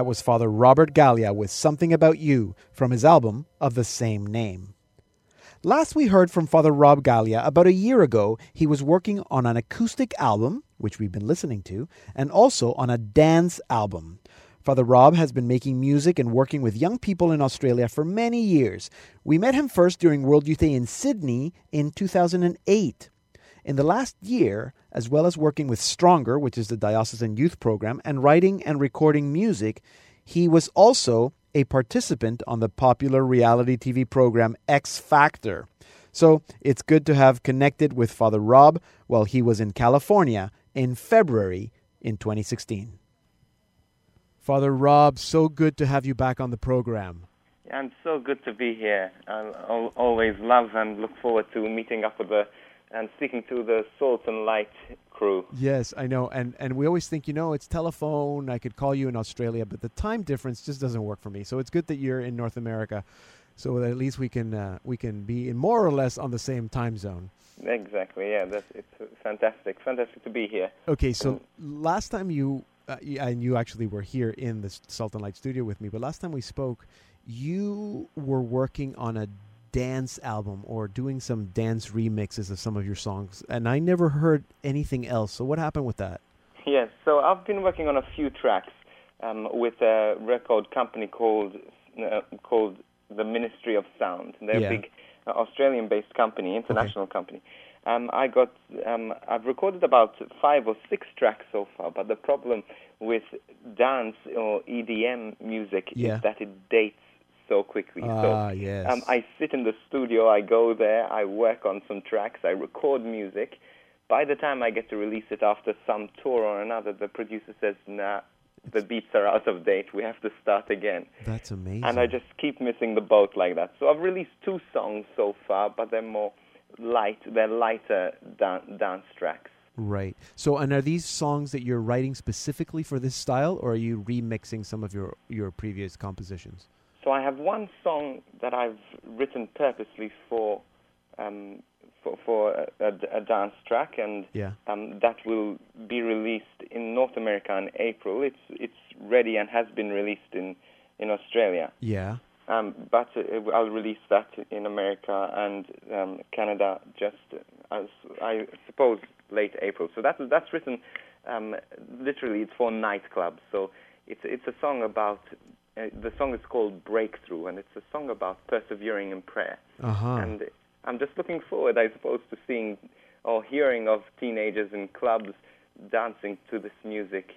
That was Father Robert Galea with Something About You from his album of the same name. Last we heard from Father Rob Galea about a year ago, he was working on an acoustic album, which we've been listening to, and also on a dance album. Father Rob has been making music and working with young people in Australia for many years. We met him first during World Youth Day in Sydney in 2008. In the last year, as well as working with Stronger, which is the diocesan youth program, and writing and recording music, he was also a participant on the popular reality TV program X Factor. So it's good to have connected with Father Rob while he was in California in February in 2016. Father Rob, so good to have you back on the program. I'm so good to be here. I al- always love and look forward to meeting up with the and speaking to the Salt and Light crew. Yes, I know. And and we always think, you know, it's telephone. I could call you in Australia, but the time difference just doesn't work for me. So it's good that you're in North America, so that at least we can uh, we can be in more or less on the same time zone. Exactly. Yeah, that's it's fantastic. Fantastic to be here. Okay, so last time you uh, and you actually were here in the Salt and Light studio with me, but last time we spoke, you were working on a dance album or doing some dance remixes of some of your songs, and I never heard anything else. So what happened with that? Yes. So I've been working on a few tracks um, with a record company called uh, called the Ministry of Sound. They're Yeah. a big uh, Australian-based company, international company, Um, I got, um, I've recorded about five or six tracks so far, but the problem with dance or EDM music Yeah. is that it dates so quickly. Ah, so yes. um, I sit in the studio, I go there, I work on some tracks, I record music. By the time I get to release it after some tour or another, the producer says, nah, the beats are out of date, we have to start again. That's amazing. And I just keep missing the boat like that. So I've released two songs so far, but they're more light, they're lighter dan- dance tracks. Right. So, and are these songs that you're writing specifically for this style, or are you remixing some of your your previous compositions? Have one song that I've written purposely for um, for, for a, a- a dance track, and Yeah. um, that will be released in North America in April. It's it's ready and has been released in in Australia. Yeah. Um, but uh, I'll release that in America and um, Canada just as I suppose late April. So that's that's written um, literally. It's for nightclubs. So it's it's a song about. Uh, the song is called Breakthrough, and it's a song about persevering in prayer. Uh huh. And I'm just looking forward, I suppose, to seeing or hearing of teenagers in clubs dancing to this music.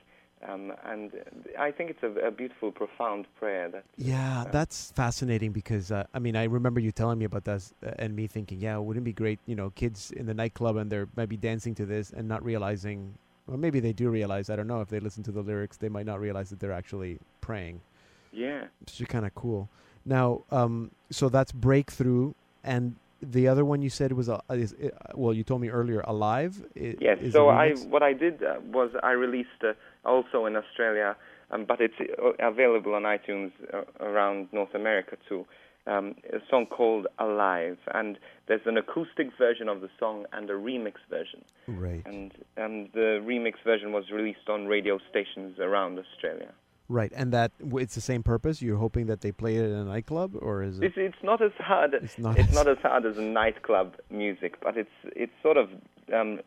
Um, and I think it's a, a beautiful, profound prayer. That Yeah, that's fascinating because uh, I mean I remember you telling me about this uh, and me thinking, yeah, wouldn't it be great, you know, kids in the nightclub and they're maybe dancing to this and not realizing, or maybe they do realize. I don't know if they listen to the lyrics, they might not realize that they're actually praying. Yeah. Which is kind of cool. Now, um, so that's breakthrough, and the other one you said was uh, is uh, well, you told me earlier, alive. I- Yes. is So I, what I did uh, was I released uh, also in Australia, um, but it's uh, available on iTunes uh, around North America too. Um, a song called Alive, and there's an acoustic version of the song and a remix version. right, And um, the remix version was released on radio stations around Australia. Right, and that it's the same purpose. You're hoping that they play it in a nightclub, or is it? It's, it's not as hard. It's not It's as- not as hard as a nightclub music, but it's it's sort of um,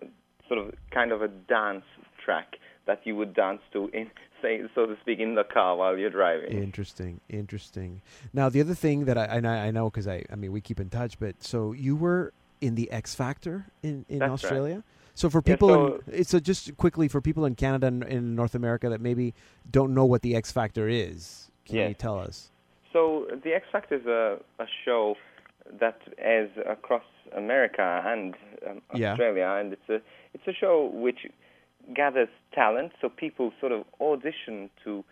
sort of kind of a dance track that you would dance to in say so to speak in the car while you're driving. Interesting, interesting. Now, the other thing that I and I, I know because I, I mean, we keep in touch, but so you were in the X Factor in in That's right. So for Yeah, people, so- in, so just quickly for people in Canada and in North America that maybe don't know what the X Factor is. Can Yes. you tell us? So the X Factor is a, a show that airs across America and um, Yeah. Australia, and it's a it's a show which gathers talent. So people sort of audition to,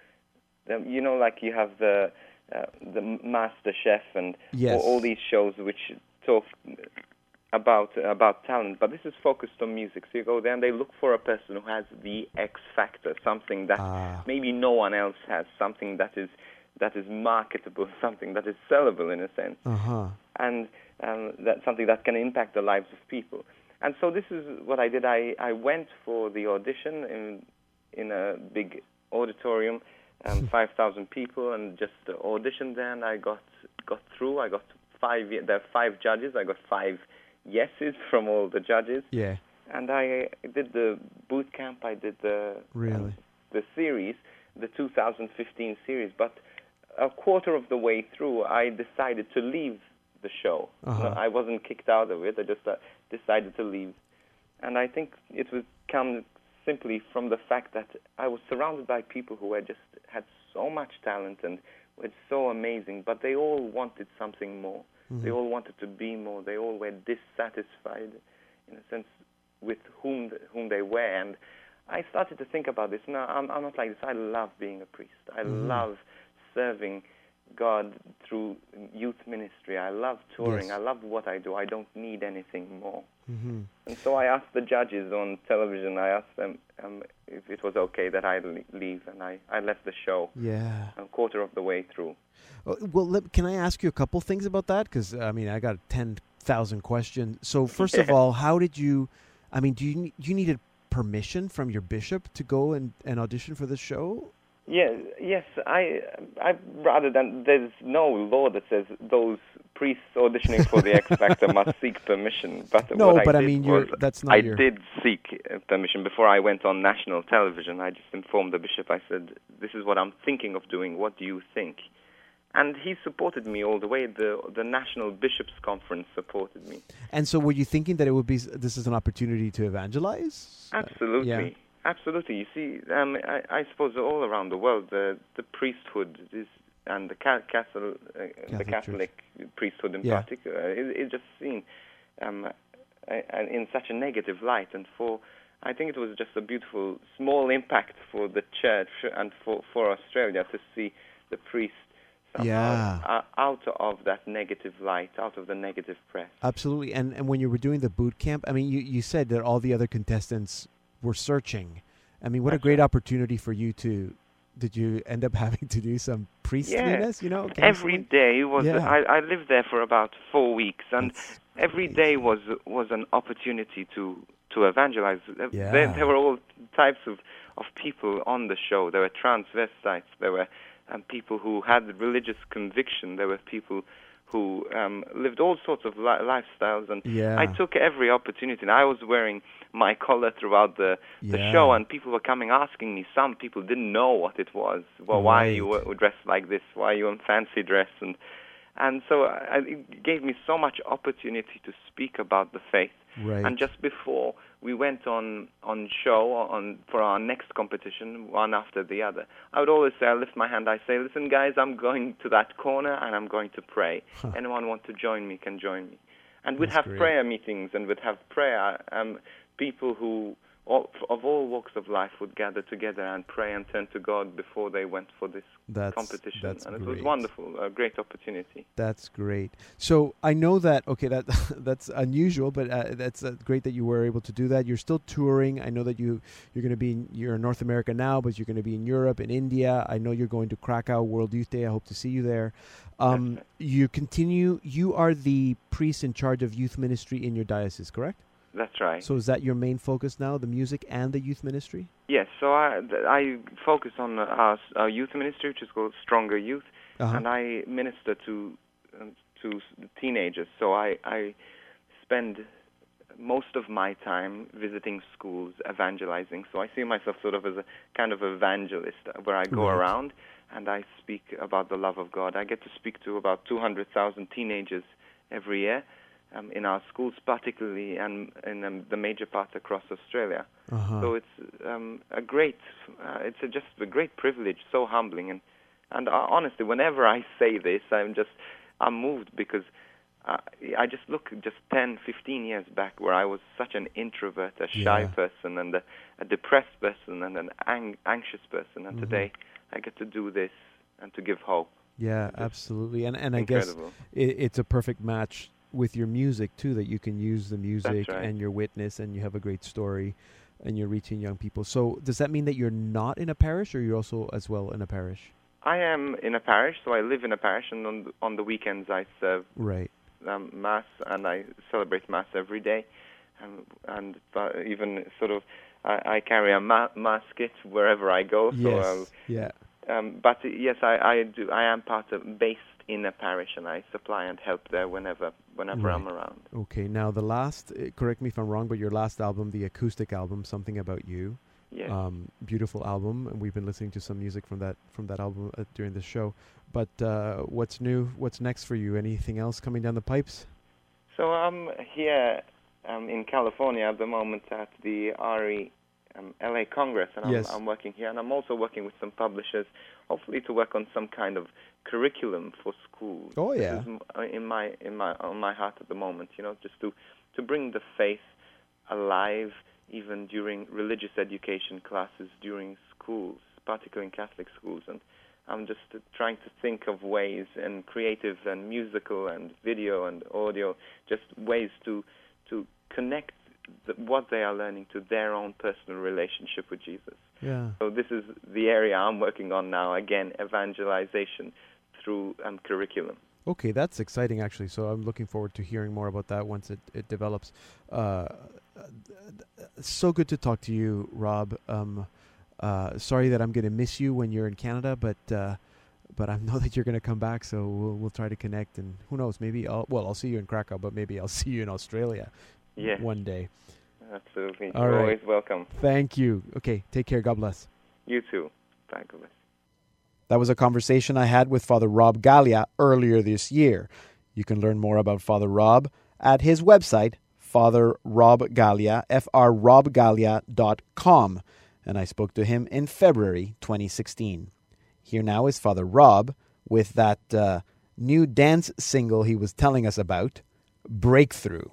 them. you know, like you have the uh, the Master Chef and Yes. all, all these shows which talk about about talent. But this is focused on music. So you go there and they look for a person who has the X Factor, something that Ah. maybe no one else has, something that is that is marketable, something that is sellable in a sense, Uh huh. and um, that's something that can impact the lives of people. And so this is what I did. I, I went for the audition in in a big auditorium, um, five thousand people, and just uh, auditioned there. And I got got through. I got five. There are five judges. I got five yeses from all the judges, Yeah. and I did the boot camp. I did the Really. um, the series, the 2015 series. But a quarter of the way through, I decided to leave the show. Uh-huh. I wasn't kicked out of it. I just uh, decided to leave, and I think it was come simply from the fact that I was surrounded by people who had just had so much talent and were so amazing, but they all wanted something more. They all wanted to be more. They all were dissatisfied, in a sense, with whom whom they were. And I started to think about this. No, I'm, I'm not like this. I love being a priest. I mm-hmm. love serving God through youth ministry. I love touring. Yes. I love what I do. I don't need anything more. Mm-hmm. And so I asked the judges on television. I asked them um, if it was okay that I leave, and I, I left the show Yeah. a quarter of the way through. Uh, Well, let, can I ask you a couple things about that? Because I mean, I got ten thousand questions. So first of all, how did you? I mean, do you you needed permission from your bishop to go and, and audition for the show? Yeah, yes, I, I rather than there's no law that says those priests auditioning for the X Factor must seek permission. But No, I but I did mean, was that's not I your- did seek uh, permission before I went on national television. I just informed the bishop. I said, "This is what I'm thinking of doing. What do you think?" and he supported me all the way. The the National Bishops Conference supported me. And so, were you thinking that it would be this is an opportunity to evangelize? Uh, Absolutely, yeah. Absolutely. You see, um, I, I suppose all around the world, the the priesthood is and the ca- Catholic, uh, the Catholic Catholic priesthood in Yeah. particular is, is just seen um, in such a negative light, and for I think it was just a beautiful small impact for the church and for for Australia to see the priest Yeah. uh, out of that negative light, out of the negative press. Absolutely. And and when you were doing the boot camp, I mean, you, you said that all the other contestants were searching. I mean, what a great right. opportunity for you to. Did you end up having to do some priestliness? You know, every day was Yeah. I, I lived there for about four weeks and That's every amazing. day was was an opportunity to to evangelize Yeah. there, there were all types of of people on the show there were transvestites there were um, people who had religious conviction there were people who um, lived all sorts of li- lifestyles and Yeah. I took every opportunity and I was wearing my collar throughout the the Yeah. show and people were coming asking me some people didn't know what it was well why are you Right. dressed like this why are you in fancy dress and and so I, it gave me so much opportunity to speak about the faith Right. and just before we went on on show on for our next competition, one after the other, I would always say, I lift my hand, I say, listen, guys, I'm going to that corner and I'm going to pray. Anyone want to join me can join me. And we'd That's have great. prayer meetings and we'd have prayer. Um, people who all, of all walks of life would gather together and pray and turn to God before they went for this That's competition. that's and it great. was wonderful, a great opportunity. That's great. So I know that okay, that that's unusual, but uh, that's uh, great that you were able to do that. You're still touring. I know that you you're going to be in, you're in North America now, but you're going to be in Europe and India. I know you're going to Krakow World Youth Day. I hope to see you there. Um, right. you continue. You are the priest in charge of youth ministry in your diocese, correct? That's right. So is that your main focus now, the music and the youth ministry? Yes, so I, I focus on uh, our, our youth ministry, which is called Stronger Youth, Uh-huh. and I minister to um, to teenagers. So I, I spend most of my time visiting schools, evangelizing. So I see myself sort of as a kind of evangelist, uh, where I go Right. around and I speak about the love of God. I get to speak to about 200,000 teenagers every year um, in our schools, particularly and in um, the major parts across Australia. Uh-huh. So it's um, a great, uh, it's a, just a great privilege, so humbling, and and uh, honestly, whenever I say this, I'm just I'm moved because uh, I just look just 10, 15 years back where I was such an introvert, a shy Yeah. person, and a, a depressed person, and an ang- anxious person, and Mhm. today I get to do this and to give hope. yeah, absolutely. And and I guess it, it's a perfect match with your music too that you can use the music right. and your witness and you have a great story and you're reaching young people so does that mean that you're not in a parish or you're also as well in a parish I am in a parish, so I live in a parish, and on the, on the weekends I serve right um, mass and I celebrate mass every day, and and uh, even sort of I, I carry a ma- mass kit wherever I go. So, yes yeah uh, um, but yes, I, I do. I am part of based in a parish, and I supply and help there whenever whenever I'm around. okay now the last uh, correct me if i'm wrong but your last album the acoustic album something about you Yes. um, beautiful album and we've been listening to some music from that from that album uh, during the show but uh, what's new what's next for you anything else coming down the pipes So I'm here um, in California at the moment at the RE um, LA Congress, and I'm, Yes. I'm working here, and I'm also working with some publishers, hopefully to work on some kind of curriculum for schools. Oh, This yeah. is uh, in my in my on my heart at the moment, you know, just to to bring the faith alive, even during religious education classes during schools, particularly in Catholic schools, and I'm just uh, trying to think of ways and creative and musical and video and audio, just ways to to connect what they are learning to their own personal relationship with Jesus. yeah So this is the area I'm working on now. Again, evangelization through um, curriculum. Okay, that's exciting actually. So I'm looking forward to hearing more about that once it, it develops. Uh, so good to talk to you, Rob. Um, uh, sorry that I'm going to miss you when you're in Canada, but uh, but I know that you're going to come back, so we'll we'll try to connect. And who knows? Maybe I'll well I'll see you in Krakow, but maybe I'll see you in Australia Yes, one day. absolutely. All You're right. always welcome. Thank you. Okay, take care. God bless. You too. God bless. That was a conversation I had with Father Rob Galea earlier this year. You can learn more about Father Rob at his website, Father Rob Galea, frrobgalea.com. And I spoke to him in February 2016. Here now is Father Rob with that uh, new dance single he was telling us about, Breakthrough.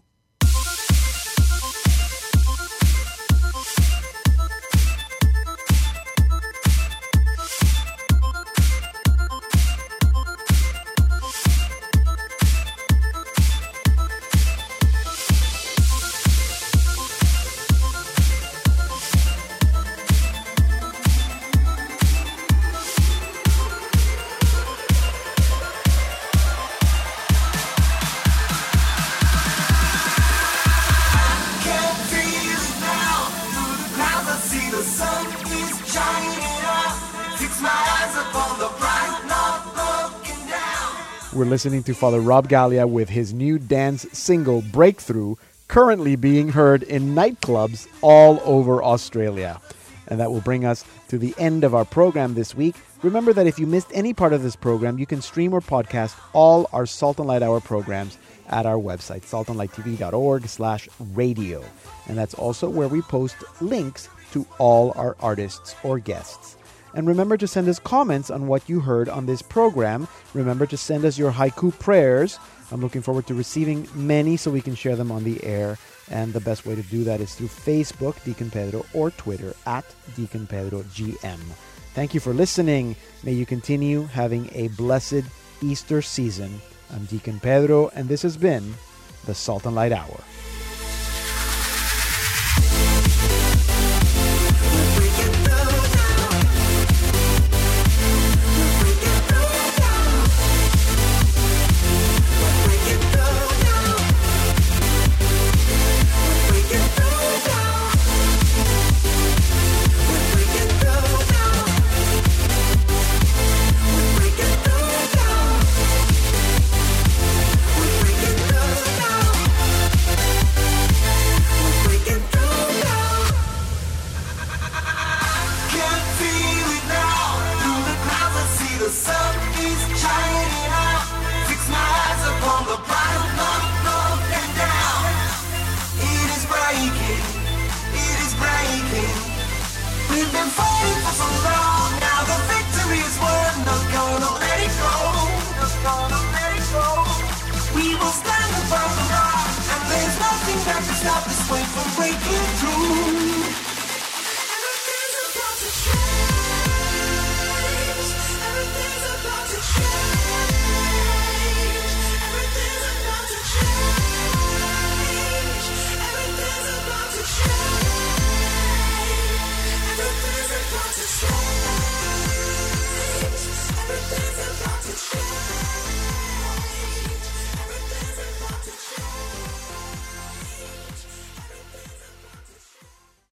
Listening to Father Rob Galea with his new dance single Breakthrough, currently being heard in nightclubs all over Australia. And that will bring us to the end of our program this week. Remember that if you missed any part of this program, you can stream or podcast all our Salt and Light Hour programs at our website, saltandlighttv.org slash radio. And that's also where we post links to all our artists or guests. And remember to send us comments on what you heard on this program. Remember to send us your haiku prayers. I'm looking forward to receiving many so we can share them on the air. And the best way to do that is through Facebook, Deacon Pedro, or Twitter at Deacon Pedro GM. Thank you for listening. May you continue having a blessed Easter season. I'm Deacon Pedro, and this has been the Salt and Light Hour.